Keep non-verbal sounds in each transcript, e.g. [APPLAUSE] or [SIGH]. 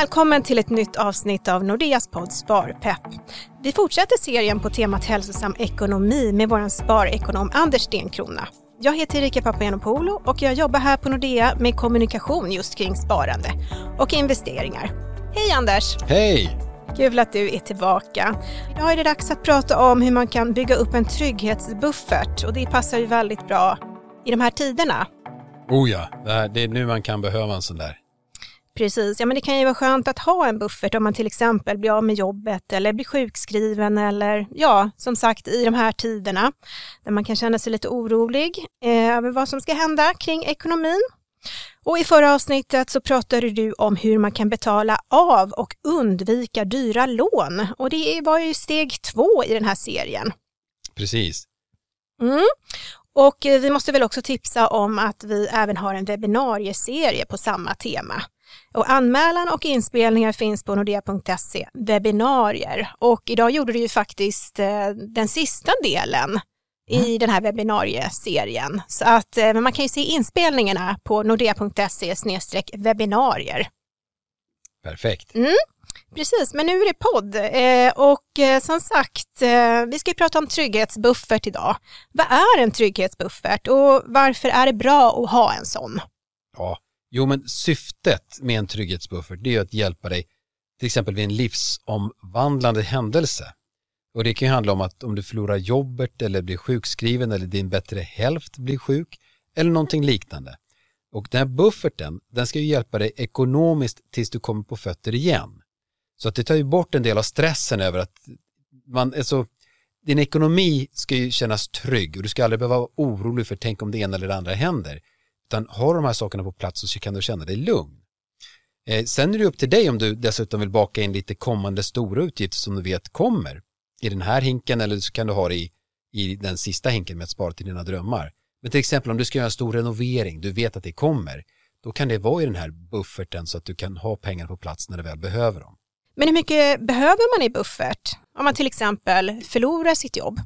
Välkommen till ett nytt avsnitt av Nordeas podd Sparpepp. Vi fortsätter serien på temat hälsosam ekonomi med vår sparekonom Anders Stenkrona. Jag heter Erika Papagiannopoulou och jag jobbar här på Nordea med kommunikation just kring sparande och investeringar. Hej Anders! Hej! Kul att du är tillbaka. Idag är det dags att prata om hur man kan bygga upp en trygghetsbuffert och det passar ju väldigt bra i de här tiderna. Oh ja, det är nu man kan behöva en sån där. Precis, ja men det kan ju vara skönt att ha en buffert om man till exempel blir av med jobbet eller blir sjukskriven eller ja, som sagt i de här tiderna där man kan känna sig lite orolig eh, över vad som ska hända kring ekonomin. Och i förra avsnittet så pratade du om hur man kan betala av och undvika dyra lån och det var ju steg två i den här serien. Precis. Mm. Och eh, vi måste väl också tipsa om att vi även har en webbinarieserie på samma tema. Och anmälan och inspelningar finns på nordea.se webbinarier. Och idag gjorde du ju faktiskt eh, den sista delen i mm. den här webbinarieserien. Så att eh, man kan ju se inspelningarna på nordea.se webbinarier. Perfekt. Mm, precis, men nu är det podd eh, och eh, som sagt, eh, vi ska ju prata om trygghetsbuffert idag. Vad är en trygghetsbuffert och varför är det bra att ha en sån? Ja, Jo, men syftet med en trygghetsbuffert det är att hjälpa dig till exempel vid en livsomvandlande händelse. Och det kan ju handla om att om du förlorar jobbet eller blir sjukskriven eller din bättre hälft blir sjuk eller någonting liknande. Och den här bufferten, den ska ju hjälpa dig ekonomiskt tills du kommer på fötter igen. Så att det tar ju bort en del av stressen över att man, alltså, din ekonomi ska ju kännas trygg och du ska aldrig behöva vara orolig för tänk om det ena eller det andra händer. Utan har de här sakerna på plats så kan du känna dig lugn. Eh, sen är det upp till dig om du dessutom vill baka in lite kommande stora utgifter som du vet kommer i den här hinken eller så kan du ha det i, i den sista hinken med att spara till dina drömmar. Men till exempel om du ska göra en stor renovering, du vet att det kommer, då kan det vara i den här bufferten så att du kan ha pengar på plats när du väl behöver dem. Men hur mycket behöver man i buffert om man till exempel förlorar sitt jobb?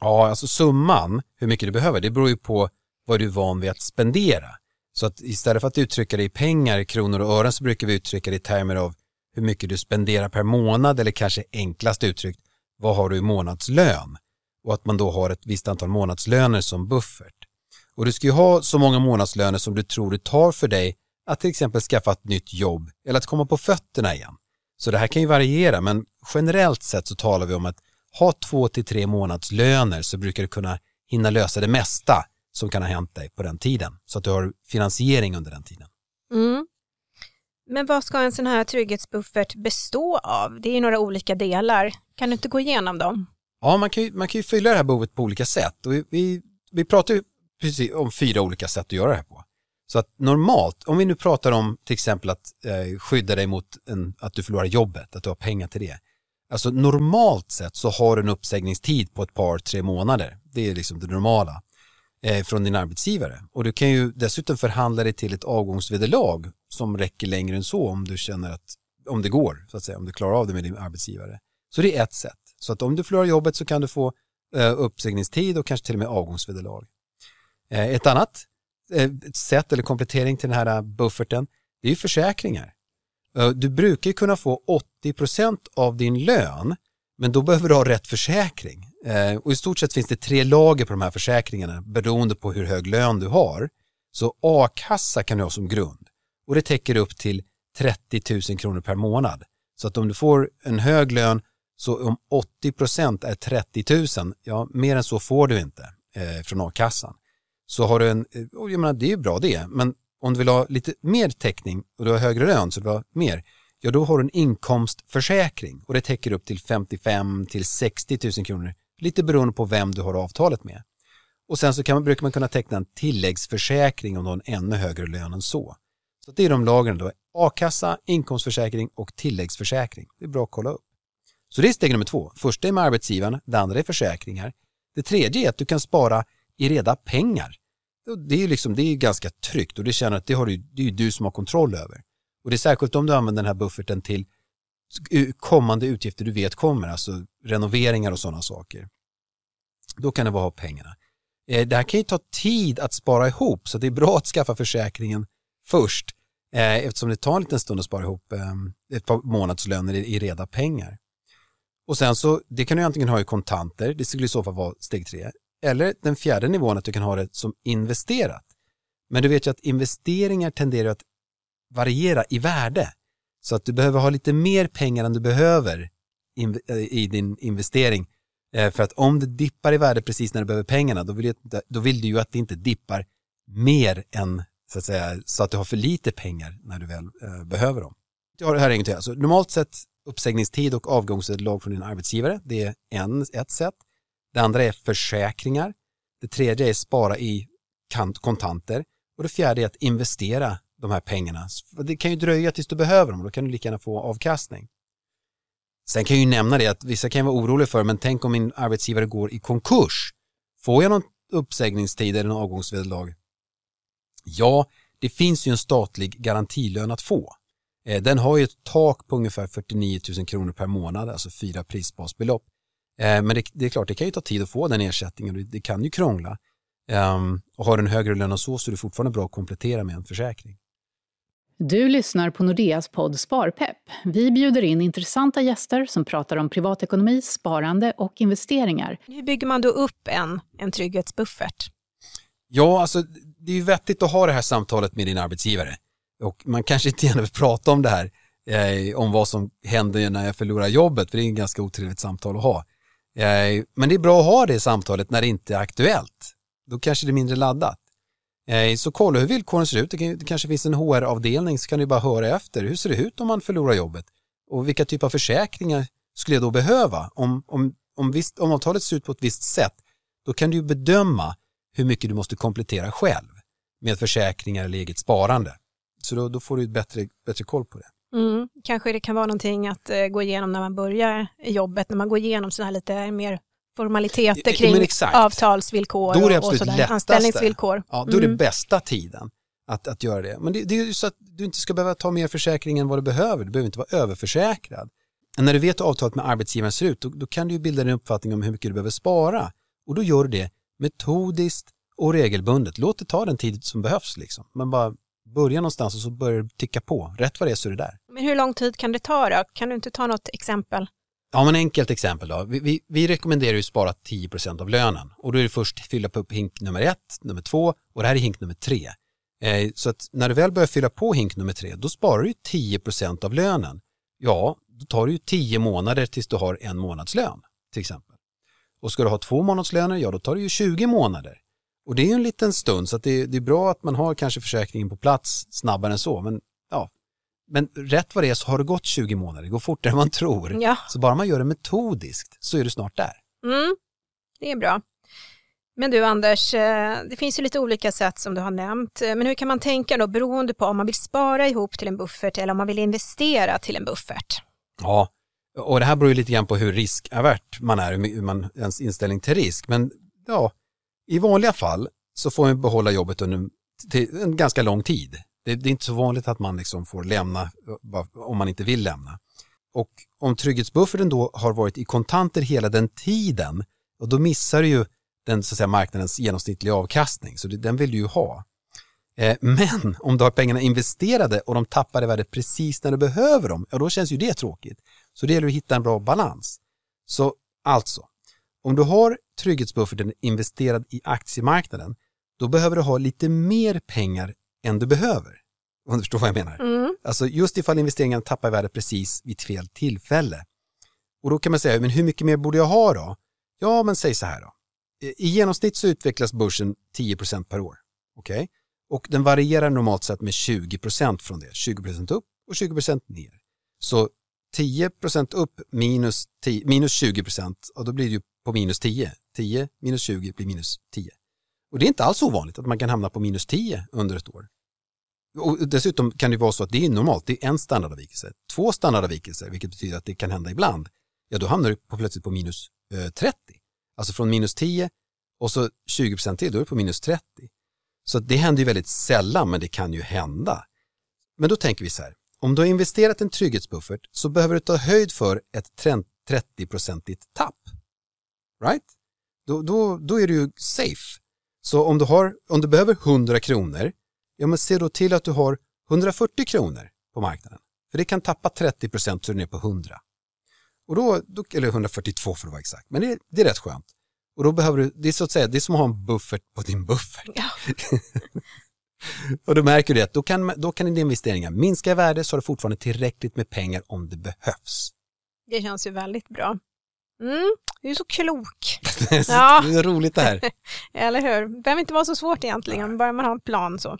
Ja, alltså summan, hur mycket du behöver, det beror ju på vad du är van vid att spendera. Så att istället för att uttrycka det i pengar, kronor och ören så brukar vi uttrycka det i termer av hur mycket du spenderar per månad eller kanske enklast uttryckt, vad har du i månadslön? Och att man då har ett visst antal månadslöner som buffert. Och du ska ju ha så många månadslöner som du tror det tar för dig att till exempel skaffa ett nytt jobb eller att komma på fötterna igen. Så det här kan ju variera men generellt sett så talar vi om att ha två till tre månadslöner så brukar du kunna hinna lösa det mesta som kan ha hänt dig på den tiden så att du har finansiering under den tiden. Mm. Men vad ska en sån här trygghetsbuffert bestå av? Det är några olika delar. Kan du inte gå igenom dem? Ja, man kan ju, man kan ju fylla det här behovet på olika sätt och vi, vi, vi pratar ju precis om fyra olika sätt att göra det här på. Så att normalt, om vi nu pratar om till exempel att eh, skydda dig mot en, att du förlorar jobbet, att du har pengar till det. Alltså normalt sett så har du en uppsägningstid på ett par, tre månader. Det är liksom det normala eh, från din arbetsgivare. Och du kan ju dessutom förhandla dig till ett avgångsvederlag som räcker längre än så om du känner att, om det går, så att säga, om du klarar av det med din arbetsgivare. Så det är ett sätt. Så att om du förlorar jobbet så kan du få eh, uppsägningstid och kanske till och med avgångsvederlag. Eh, ett annat Eh, ett sätt eller komplettering till den här eh, bufferten, det är ju försäkringar. Eh, du brukar ju kunna få 80% av din lön, men då behöver du ha rätt försäkring. Och i stort sett finns det tre lager på de här försäkringarna beroende på hur hög lön du har. Så a-kassa kan du ha som grund och det täcker upp till 30 000 kronor per månad. Så att om du får en hög lön så om 80 procent är 30 000, ja mer än så får du inte eh, från a-kassan. Så har du en, jag menar det är ju bra det, men om du vill ha lite mer täckning och du har högre lön så du har mer, ja då har du en inkomstförsäkring och det täcker upp till 55 till 60 000 kronor lite beroende på vem du har avtalet med. Och sen så kan man, brukar man kunna teckna en tilläggsförsäkring om du har en ännu högre lön än så. Så det är de lagren då, a-kassa, inkomstförsäkring och tilläggsförsäkring. Det är bra att kolla upp. Så det är steg nummer två. Första är med arbetsgivaren, det andra är försäkringar. Det tredje är att du kan spara i reda pengar. Det är, liksom, det är ganska tryggt och det känner att det, har du, det är du som har kontroll över. Och det är särskilt om du använder den här bufferten till kommande utgifter du vet kommer, alltså renoveringar och sådana saker. Då kan det vara pengarna. Eh, det här kan ju ta tid att spara ihop så det är bra att skaffa försäkringen först eh, eftersom det tar en liten stund att spara ihop ehm, ett par månadslöner i reda pengar. Och sen så, det kan du antingen ha i kontanter, det skulle i så fall vara steg tre, eller den fjärde nivån att du kan ha det som investerat. Men du vet ju att investeringar tenderar att variera i värde. Så att du behöver ha lite mer pengar än du behöver eh, i din investering. Eh, för att om det dippar i värde precis när du behöver pengarna, då vill, du, då vill du ju att det inte dippar mer än så att säga, så att du har för lite pengar när du väl eh, behöver dem. Jag har det här en. Alltså, normalt sett uppsägningstid och avgångsvederlag från din arbetsgivare, det är en, ett sätt. Det andra är försäkringar. Det tredje är spara i kontanter. Och det fjärde är att investera de här pengarna. Det kan ju dröja tills du behöver dem och då kan du lika gärna få avkastning. Sen kan jag ju nämna det att vissa kan vara oroliga för, men tänk om min arbetsgivare går i konkurs. Får jag någon uppsägningstid eller någon avgångsvederlag? Ja, det finns ju en statlig garantilön att få. Eh, den har ju ett tak på ungefär 49 000 kronor per månad, alltså fyra prisbasbelopp. Eh, men det, det, är klart, det kan ju ta tid att få den ersättningen och det, kan ju krångla. Um, och har du en högre lön än så så är det fortfarande bra att komplettera med en försäkring. Du lyssnar på Nordeas podd Sparpepp. Vi bjuder in intressanta gäster som pratar om privatekonomi, sparande och investeringar. Hur bygger man då upp en, en trygghetsbuffert? Ja, alltså det är ju vettigt att ha det här samtalet med din arbetsgivare. Och man kanske inte gärna vill prata om det här, eh, om vad som händer när jag förlorar jobbet, för det är ett ganska otrevligt samtal att ha. Men det är bra att ha det samtalet när det inte är aktuellt. Då kanske det är mindre laddat. Eh, så kolla hur villkoren ser ut. Det, kanske finns en HR-avdelning så kan du bara höra efter. Hur ser det ut om man förlorar jobbet? Och vilka typer av försäkringar skulle jag då behöva? Om, om, om, visst, om avtalet ser ut på ett visst sätt, då kan du bedöma hur mycket du måste komplettera själv med försäkringar eller eget sparande. Så då, då får du bättre, bättre koll på det. Mm, kanske det kan vara någonting att eh, gå igenom när man börjar jobbet, när man går igenom sådana här lite mer formaliteter kring avtalsvillkor då är det och sådär, anställningsvillkor. Ja, då är det mm. bästa tiden att, att göra det. Men det, det är ju så att du inte ska behöva ta mer försäkring än vad du behöver. Du behöver inte vara överförsäkrad. Men när du vet hur avtalet med arbetsgivaren ser ut, då, då kan du bilda en uppfattning om hur mycket du behöver spara. Och då gör du det metodiskt och regelbundet. Låt det ta den tid som behövs. Liksom. Men bara börja någonstans och så börjar du ticka på. Rätt vad det är så är det där. Men hur lång tid kan det ta då? Kan du inte ta något exempel? Ja, men enkelt exempel då. Vi, vi, vi rekommenderar ju att spara 10% av lönen och då är det först fylla på hink nummer ett, nummer två och det här är hink nummer tre. Eh, så att när du väl börjar fylla på hink nummer tre, då sparar du 10% av lönen. Ja, då tar det ju 10 månader tills du har en månadslön till exempel. Och ska du ha två månadslöner, ja då tar det ju 20 månader. Och det är ju en liten stund så det, det är bra att man har kanske försäkringen på plats snabbare än så. Men ja, men rätt vad det är så har det gått 20 månader, det går fortare än man tror. Ja. Så bara man gör det metodiskt så är du snart där. Mm, det är bra. Men du Anders, eh, det finns ju lite olika sätt som du har nämnt. Eh, men hur kan man tänka då beroende på om man vill spara ihop till en buffert eller om man vill investera till en buffert? Ja, och det här beror ju lite grann på hur riskavärt man är, hur man, ens inställning till risk. Men ja, i vanliga fall så får man behålla jobbet under en ganska lång tid. Det, är inte så vanligt att man liksom får lämna om man inte vill lämna. Och om trygghetsbufferten då har varit i kontanter hela den tiden, och då missar du ju den så att säga, marknadens genomsnittliga avkastning, så den vill du ju ha. Eh, men om du har pengarna investerade och de tappar i värde precis när du behöver dem, ja då känns ju det tråkigt. Så det gäller att hitta en bra balans. Så alltså, om du har trygghetsbufferten investerad i aktiemarknaden, då behöver du ha lite mer pengar än du behöver. Om du förstår vad jag menar. Mm. Alltså just ifall investeringen tappar värde precis vid fel tillfälle. Och då kan man säga, men hur mycket mer borde jag ha då? Ja, men säg så här då. I genomsnitt så utvecklas börsen 10% per år. Okej? Okay? Och den varierar normalt sett med 20% från det. 20% upp och 20% ner. Så 10% upp minus, 10, minus 20% och då blir det ju på minus 10. 10 minus 20 blir minus 10. Och det är inte alls ovanligt att man kan hamna på minus 10 under ett år. Och dessutom kan det vara så att det är normalt, det är en standardavvikelse. Två standardavvikelser, vilket betyder att det kan hända ibland, ja då hamnar du på plötsligt på minus eh, 30. Alltså från minus 10 och så 20 procent till, då är du på minus 30. Så det händer ju väldigt sällan, men det kan ju hända. Men då tänker vi så här, om du har investerat en trygghetsbuffert så behöver du ta höjd för ett 30-procentigt tapp. Right? Då, då, då är du ju safe. Så om du, har, om du behöver 100 kronor, ja men se då till att du har 140 kronor på marknaden. För det kan tappa 30 procent så är det ner på 100. Och då, då, eller 142 för att vara exakt, men det, det är rätt skönt. Och då behöver du, det är så att säga, det är som att ha en buffert på din buffert. Ja. [LAUGHS] och då märker du att då kan, då kan dina investeringar minska i värde så har du fortfarande tillräckligt med pengar om det behövs. Det känns ju väldigt bra. Mm, du är så klok. [LAUGHS] det, är så, Ja. det är roligt det här. [LAUGHS] Eller hur? Det behöver inte vara så svårt egentligen, bara man har en plan så.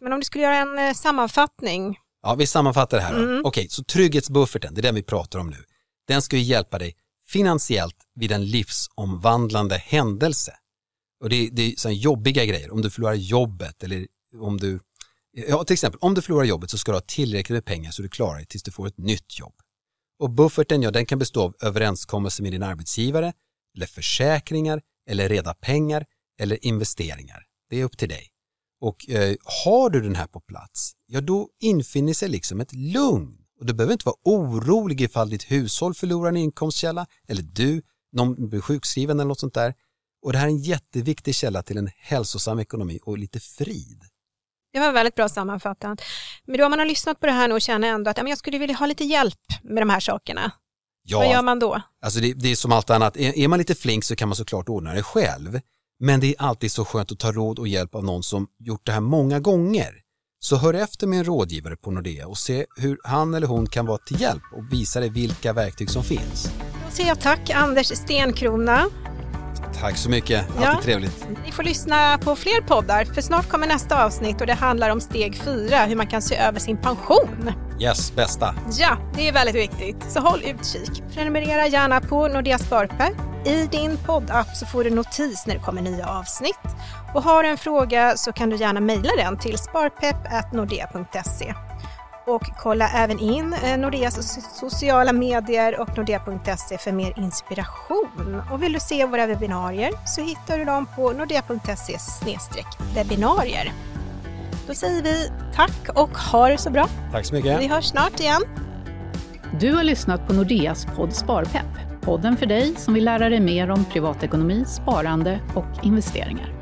Men om du skulle göra en eh, sammanfattning. Ja, vi sammanfattar det här. Mm. Okej, så trygghetsbufferten, det är den vi pratar om nu. Den ska ju hjälpa dig finansiellt vid en livsomvandlande händelse. Och det, det är sådana jobbiga grejer, om du förlorar jobbet eller om du, ja till exempel om du förlorar jobbet så ska du ha tillräckligt med pengar så du klarar dig tills du får ett nytt jobb. Och bufferten, ja den kan bestå av överenskommelser med din arbetsgivare, eller försäkringar, eller reda pengar, eller investeringar. Det är upp till dig. Och eh, har du den här på plats, ja då infinner sig liksom ett lugn. Och du behöver inte vara orolig ifall ditt hushåll förlorar en inkomstkälla, eller du, någon blir sjukskriven eller något sånt där. Och det här är en jätteviktig källa till en hälsosam ekonomi och lite frid. Det var väldigt bra sammanfattat. Men då om man har lyssnat på det här nu och känner ändå att ja, men jag skulle vilja ha lite hjälp med de här sakerna. Vad gör Ja, man då? alltså det, det är som allt annat. Är, är man lite flink så kan man såklart ordna det själv. Men det är alltid så skönt att ta råd och hjälp av någon som gjort det här många gånger. Så hör efter med en rådgivare på Nordea och se hur han eller hon kan vara till hjälp och visa dig vilka verktyg som finns. Då säger jag tack Anders Stenkrona. Tack så mycket, alltid Ja. trevligt. Ni får lyssna på fler poddar för snart kommer nästa avsnitt och det handlar om steg fyra, hur man kan se över sin pension. Yes, bästa. Ja, det är väldigt viktigt, så håll utkik. Prenumerera gärna på Nordea Sparpe. I din poddapp så får du notis när det kommer nya avsnitt. Och har du en fråga så kan du gärna mejla den till sparpepp.nordea.se. Och kolla även in eh, Nordeas so- sociala medier och nordea.se för mer inspiration. Och vill du se våra webbinarier så hittar du dem på nordea.se webbinarier. Då säger vi tack och ha det så bra. Tack så Vi mycket. hörs snart igen. Du har lyssnat på Nordeas podd Sparpepp. Podden för dig som vill lära dig mer om privatekonomi, sparande och investeringar.